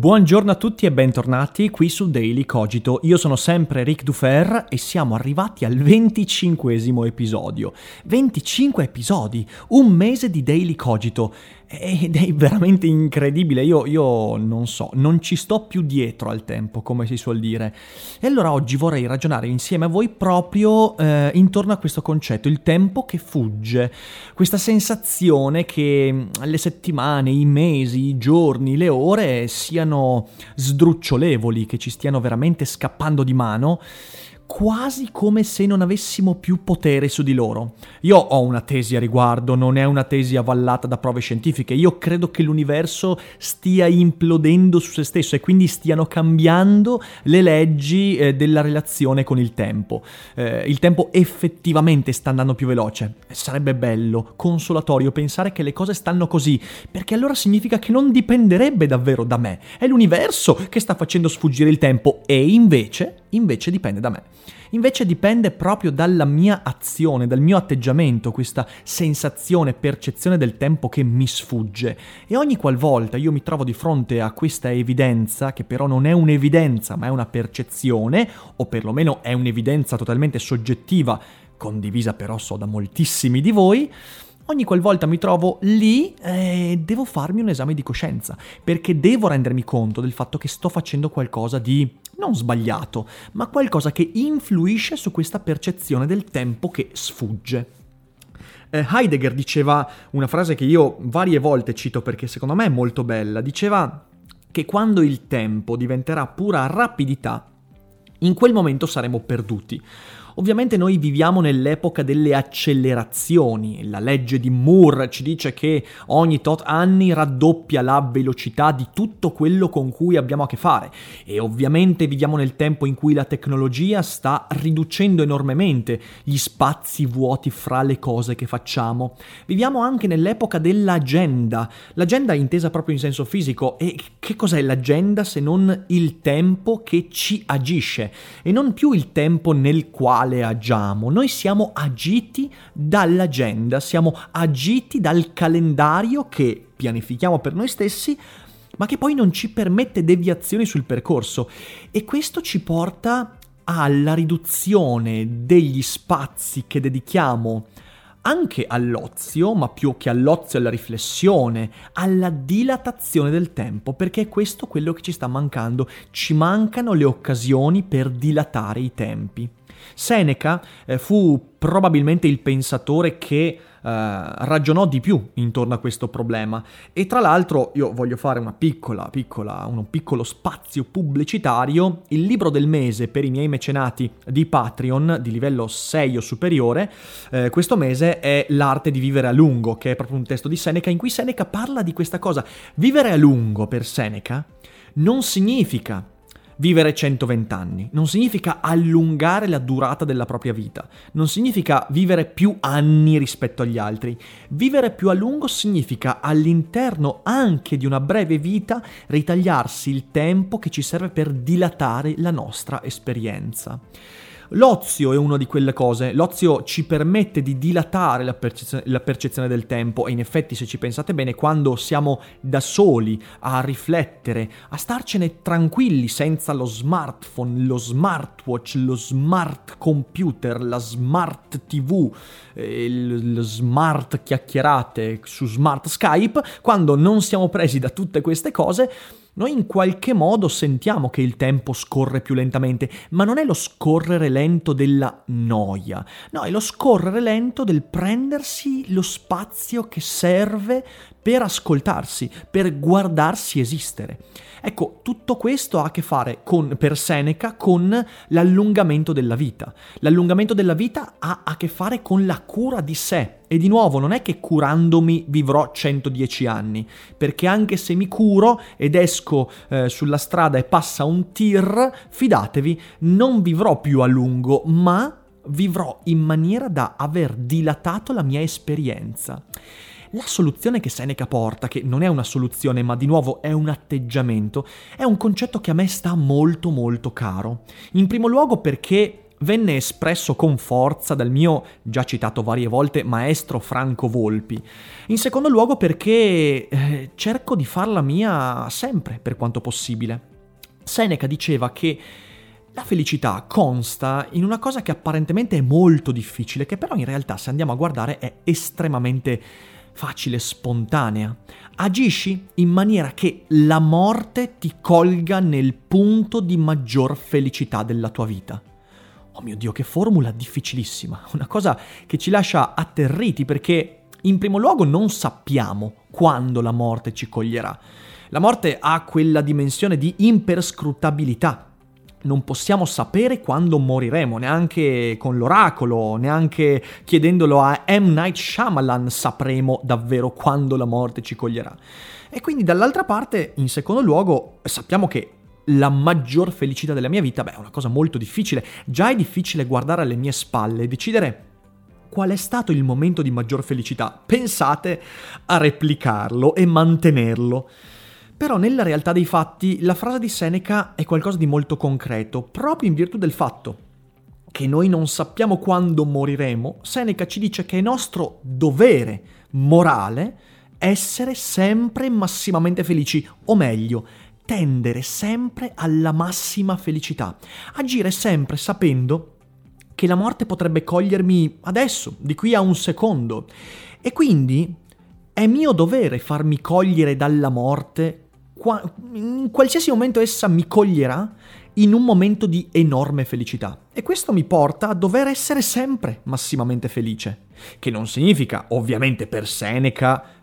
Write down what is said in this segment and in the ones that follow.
Buongiorno a tutti e bentornati qui su Daily Cogito. Io sono sempre Ric Dufer e siamo arrivati al 25 episodio. 25 episodi, un mese di Daily Cogito ed è veramente incredibile, io, io, non so, non ci sto più dietro al tempo, come si suol dire. E allora oggi vorrei ragionare insieme a voi proprio eh, intorno a questo concetto, il tempo che fugge, questa sensazione che mm, le settimane, i mesi, i giorni, le ore siano sdrucciolevoli, che ci stiano veramente scappando di mano quasi come se non avessimo più potere su di loro. Io ho una tesi a riguardo, non è una tesi avvallata da prove scientifiche, io credo che l'universo stia implodendo su se stesso e quindi stiano cambiando le leggi eh, della relazione con il tempo. Eh, il tempo effettivamente sta andando più veloce. Sarebbe bello, consolatorio pensare che le cose stanno così, perché allora significa che non dipenderebbe davvero da me, è l'universo che sta facendo sfuggire il tempo e invece, invece dipende da me. Invece dipende proprio dalla mia azione, dal mio atteggiamento, questa sensazione, percezione del tempo che mi sfugge. E ogni qualvolta io mi trovo di fronte a questa evidenza, che però non è un'evidenza, ma è una percezione, o perlomeno è un'evidenza totalmente soggettiva, condivisa però so da moltissimi di voi, ogni qualvolta mi trovo lì eh, devo farmi un esame di coscienza, perché devo rendermi conto del fatto che sto facendo qualcosa di non sbagliato, ma qualcosa che influisce su questa percezione del tempo che sfugge. Eh, Heidegger diceva una frase che io varie volte cito perché secondo me è molto bella, diceva che quando il tempo diventerà pura rapidità, in quel momento saremo perduti. Ovviamente noi viviamo nell'epoca delle accelerazioni, la legge di Moore ci dice che ogni tot anni raddoppia la velocità di tutto quello con cui abbiamo a che fare. E ovviamente viviamo nel tempo in cui la tecnologia sta riducendo enormemente gli spazi vuoti fra le cose che facciamo. Viviamo anche nell'epoca dell'agenda, l'agenda intesa proprio in senso fisico. E che cos'è l'agenda se non il tempo che ci agisce? E non più il tempo nel quale quale agiamo, noi siamo agiti dall'agenda, siamo agiti dal calendario che pianifichiamo per noi stessi, ma che poi non ci permette deviazioni sul percorso. E questo ci porta alla riduzione degli spazi che dedichiamo anche all'ozio, ma più che all'ozio alla riflessione, alla dilatazione del tempo, perché è questo quello che ci sta mancando, ci mancano le occasioni per dilatare i tempi. Seneca eh, fu probabilmente il pensatore che Uh, ragionò di più intorno a questo problema e tra l'altro io voglio fare una piccola, piccola, un piccolo spazio pubblicitario, il libro del mese per i miei mecenati di Patreon di livello 6 o superiore, eh, questo mese è L'arte di vivere a lungo, che è proprio un testo di Seneca in cui Seneca parla di questa cosa. Vivere a lungo per Seneca non significa vivere 120 anni, non significa allungare la durata della propria vita, non significa vivere più anni rispetto agli altri. Vivere più a lungo significa all'interno anche di una breve vita ritagliarsi il tempo che ci serve per dilatare la nostra esperienza. L'ozio è una di quelle cose, l'ozio ci permette di dilatare la percezione, la percezione, del tempo e in effetti se ci pensate bene quando siamo da soli a riflettere, a starcene tranquilli senza lo smartphone, lo smartwatch, lo smart computer, la smart tv, le smart chiacchierate su smart Skype, quando non siamo presi da tutte queste cose, noi in qualche modo sentiamo che il tempo scorre più lentamente, ma non è lo scorrere lento della noia, no, è lo scorrere lento del prendersi lo spazio che serve per ascoltarsi, per guardarsi esistere. Ecco, tutto questo ha a che fare con, per Seneca con l'allungamento della vita. L'allungamento della vita ha a che fare con la cura di sé, E di nuovo, non è che curandomi vivrò 110 anni, perché anche se mi curo ed esco eh, sulla strada e passa un tir, fidatevi, non vivrò più a lungo, ma vivrò in maniera da aver dilatato la mia esperienza. La soluzione che Seneca porta, che non è una soluzione ma di nuovo è un atteggiamento, è un concetto che a me sta molto molto caro. In primo luogo perché venne espresso con forza dal mio, già citato varie volte, maestro Franco Volpi. In secondo luogo perché eh, cerco di farla mia sempre, per quanto possibile. Seneca diceva che la felicità consta in una cosa che apparentemente è molto difficile, che però in realtà se andiamo a guardare è estremamente facile, spontanea. Agisci in maniera che la morte ti colga nel punto di maggior felicità della tua vita. Oh mio Dio, che formula difficilissima, una cosa che ci lascia atterriti perché in primo luogo non sappiamo quando la morte ci coglierà. La morte ha quella dimensione di imperscrutabilità, non possiamo sapere quando moriremo, neanche con l'oracolo, neanche chiedendolo a M. Night Shyamalan sapremo davvero quando la morte ci coglierà. E quindi dall'altra parte, in secondo luogo, sappiamo che la maggior felicità della mia vita, beh, è una cosa molto difficile. Già è difficile guardare alle mie spalle e decidere qual è stato il momento di maggior felicità. Pensate a replicarlo e mantenerlo. Però nella realtà dei fatti la frase di Seneca è qualcosa di molto concreto, proprio in virtù del fatto che noi non sappiamo quando moriremo, Seneca ci dice che è nostro dovere morale essere sempre massimamente felici, o meglio, tendere sempre alla massima felicità, agire sempre sapendo che la morte potrebbe cogliermi adesso, di qui a un secondo. E quindi è mio dovere farmi cogliere dalla morte in qualsiasi momento essa mi coglierà in un momento di enorme felicità. E questo mi porta a dover essere sempre massimamente felice. Che non significa, ovviamente per Seneca,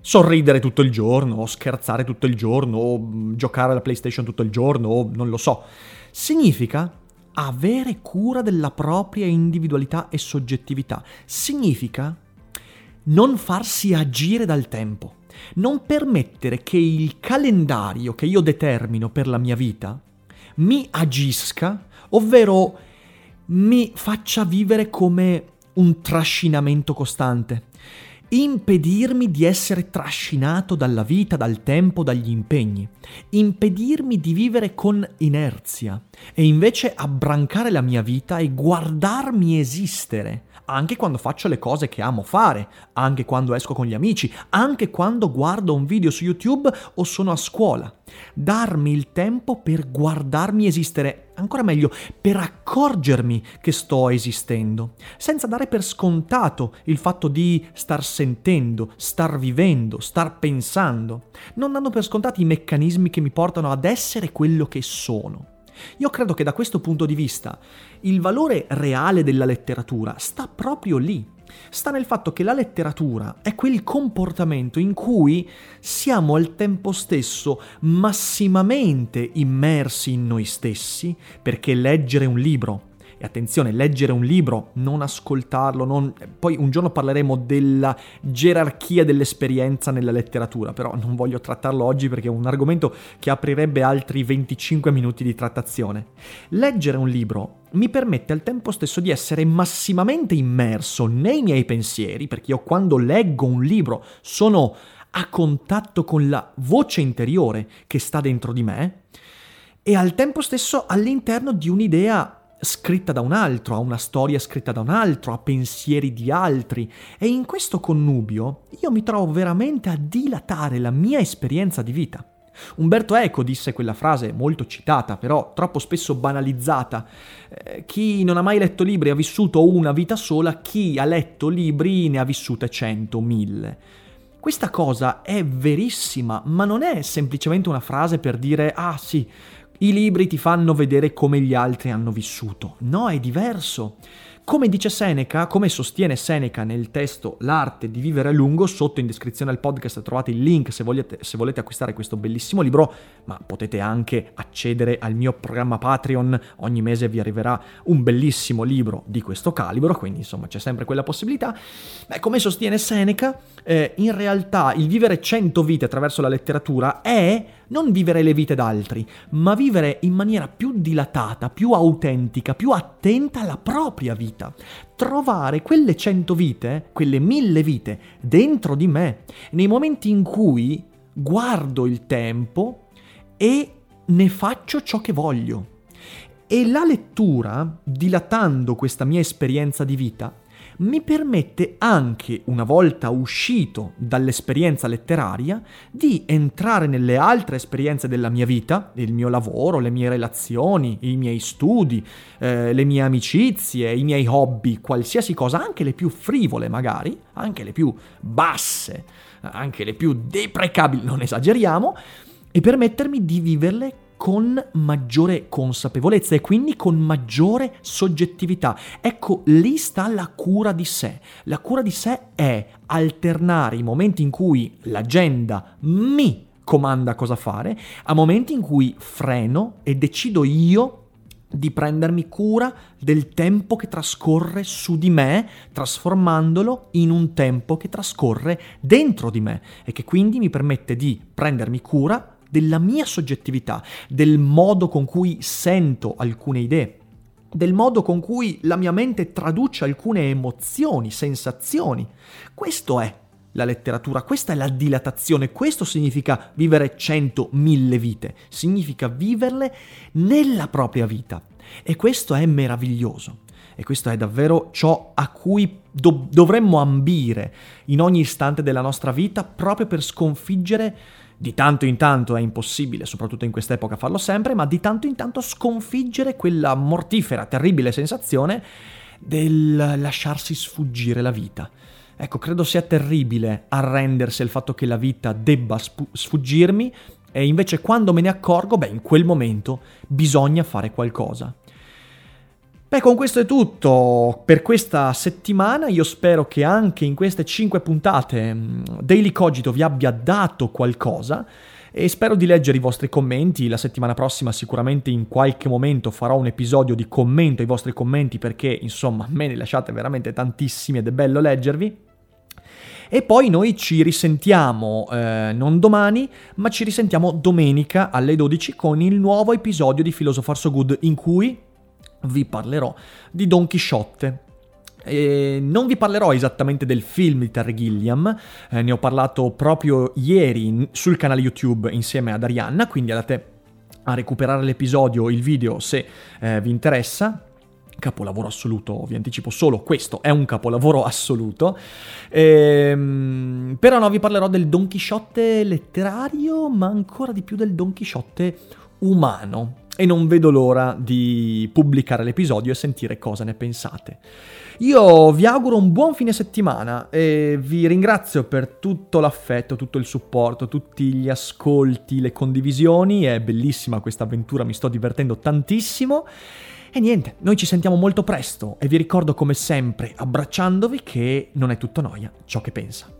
sorridere tutto il giorno, o scherzare tutto il giorno, o mm, giocare alla PlayStation tutto il giorno, o non lo so. Significa avere cura della propria individualità e soggettività. Significa non farsi agire dal tempo non permettere che il calendario che io determino per la mia vita mi agisca, ovvero mi faccia vivere come un trascinamento costante, impedirmi di essere trascinato dalla vita, dal tempo, dagli impegni, impedirmi di vivere con inerzia e invece abbrancare la mia vita e guardarmi esistere anche quando faccio le cose che amo fare, anche quando esco con gli amici, anche quando guardo un video su YouTube o sono a scuola. Darmi il tempo per guardarmi esistere, ancora meglio, per accorgermi che sto esistendo, senza dare per scontato il fatto di star sentendo, star vivendo, star pensando, non dando per scontati i meccanismi che mi portano ad essere quello che sono. Io credo che da questo punto di vista il valore reale della letteratura sta proprio lì. Sta nel fatto che la letteratura è quel comportamento in cui siamo al tempo stesso massimamente immersi in noi stessi, perché leggere un libro e attenzione, leggere un libro, non ascoltarlo, non... poi un giorno parleremo della gerarchia dell'esperienza nella letteratura, però non voglio trattarlo oggi perché è un argomento che aprirebbe altri 25 minuti di trattazione. Leggere un libro mi permette al tempo stesso di essere massimamente immerso nei miei pensieri, perché io quando leggo un libro sono a contatto con la voce interiore che sta dentro di me, e al tempo stesso all'interno di un'idea scritta da un altro, a una storia scritta da un altro, a pensieri di altri e in questo connubio io mi trovo veramente a dilatare la mia esperienza di vita. Umberto Eco disse quella frase molto citata, però troppo spesso banalizzata. Eh, chi non ha mai letto libri ha vissuto una vita sola, chi ha letto libri ne ha vissute cento, mille. Questa cosa è verissima, ma non è semplicemente una frase per dire ah sì, i libri ti fanno vedere come gli altri hanno vissuto. No, è diverso. Come dice Seneca, come sostiene Seneca nel testo L'arte di vivere a lungo, sotto in descrizione al podcast trovate il link se volete, se volete acquistare questo bellissimo libro, ma potete anche accedere al mio programma Patreon, ogni mese vi arriverà un bellissimo libro di questo calibro, quindi insomma c'è sempre quella possibilità. Beh, come sostiene Seneca, eh, in realtà il vivere 100 vite attraverso la letteratura è non vivere le vite d'altri, ma vivere in maniera più dilatata, più autentica, più attenta alla propria vita. Trovare quelle 100 vite, quelle mille vite dentro di me, nei momenti in cui guardo il tempo e ne faccio ciò che voglio. E la lettura, dilatando questa mia esperienza di vita, mi permette anche, una volta uscito dall'esperienza letteraria, di entrare nelle altre esperienze della mia vita, il mio lavoro, le mie relazioni, i miei studi, eh, le mie amicizie, i miei hobby, qualsiasi cosa, anche le più frivole magari, anche le più basse, anche le più deprecabili, non esageriamo, e permettermi di viverle con maggiore consapevolezza e quindi con maggiore soggettività. Ecco, lì sta la cura di sé. La cura di sé è alternare i momenti in cui l'agenda mi comanda cosa fare a momenti in cui freno e decido io di prendermi cura del tempo che trascorre su di me, trasformandolo in un tempo che trascorre dentro di me e che quindi mi permette di prendermi cura della mia soggettività, del modo con cui sento alcune idee, del modo con cui la mia mente traduce alcune emozioni, sensazioni. Questo è la letteratura, questa è la dilatazione, questo significa vivere cento, mille vite, significa viverle nella propria vita. E questo è meraviglioso. E questo è davvero ciò a cui do- dovremmo ambire in ogni istante della nostra vita proprio per sconfiggere di tanto in tanto è impossibile, soprattutto in quest'epoca farlo sempre, ma di tanto in tanto sconfiggere quella mortifera, terribile sensazione del lasciarsi sfuggire la vita. Ecco, credo sia terribile arrendersi al fatto che la vita debba sfuggirmi e invece quando me ne accorgo, beh, in quel momento bisogna fare qualcosa. Beh, con questo è tutto per questa settimana. Io spero che anche in queste 5 puntate mm, Daily Cogito vi abbia dato qualcosa e spero di leggere i vostri commenti. La settimana prossima sicuramente in qualche momento farò un episodio di commento ai vostri commenti perché insomma me ne lasciate veramente tantissimi ed è bello leggervi. E poi noi ci risentiamo eh, non domani, ma ci risentiamo domenica alle 12 con il nuovo episodio di Philosopher So Good in cui vi parlerò di Don Chisciotte. E non vi parlerò esattamente del film di Terry Gilliam, eh, ne ho parlato proprio ieri sul canale YouTube insieme ad Arianna, quindi andate a recuperare l'episodio, il video se eh, vi interessa. Capolavoro assoluto, vi anticipo solo questo, è un capolavoro assoluto. Ehm, però no, vi parlerò del Don Chisciotte letterario, ma ancora di più del Don Chisciotte umano e non vedo l'ora di pubblicare l'episodio e sentire cosa ne pensate. Io vi auguro un buon fine settimana e vi ringrazio per tutto l'affetto, tutto il supporto, tutti gli ascolti, le condivisioni. È bellissima questa avventura, mi sto divertendo tantissimo. E niente, noi ci sentiamo molto presto e vi ricordo come sempre, abbracciandovi, che non è tutto noia ciò che pensa.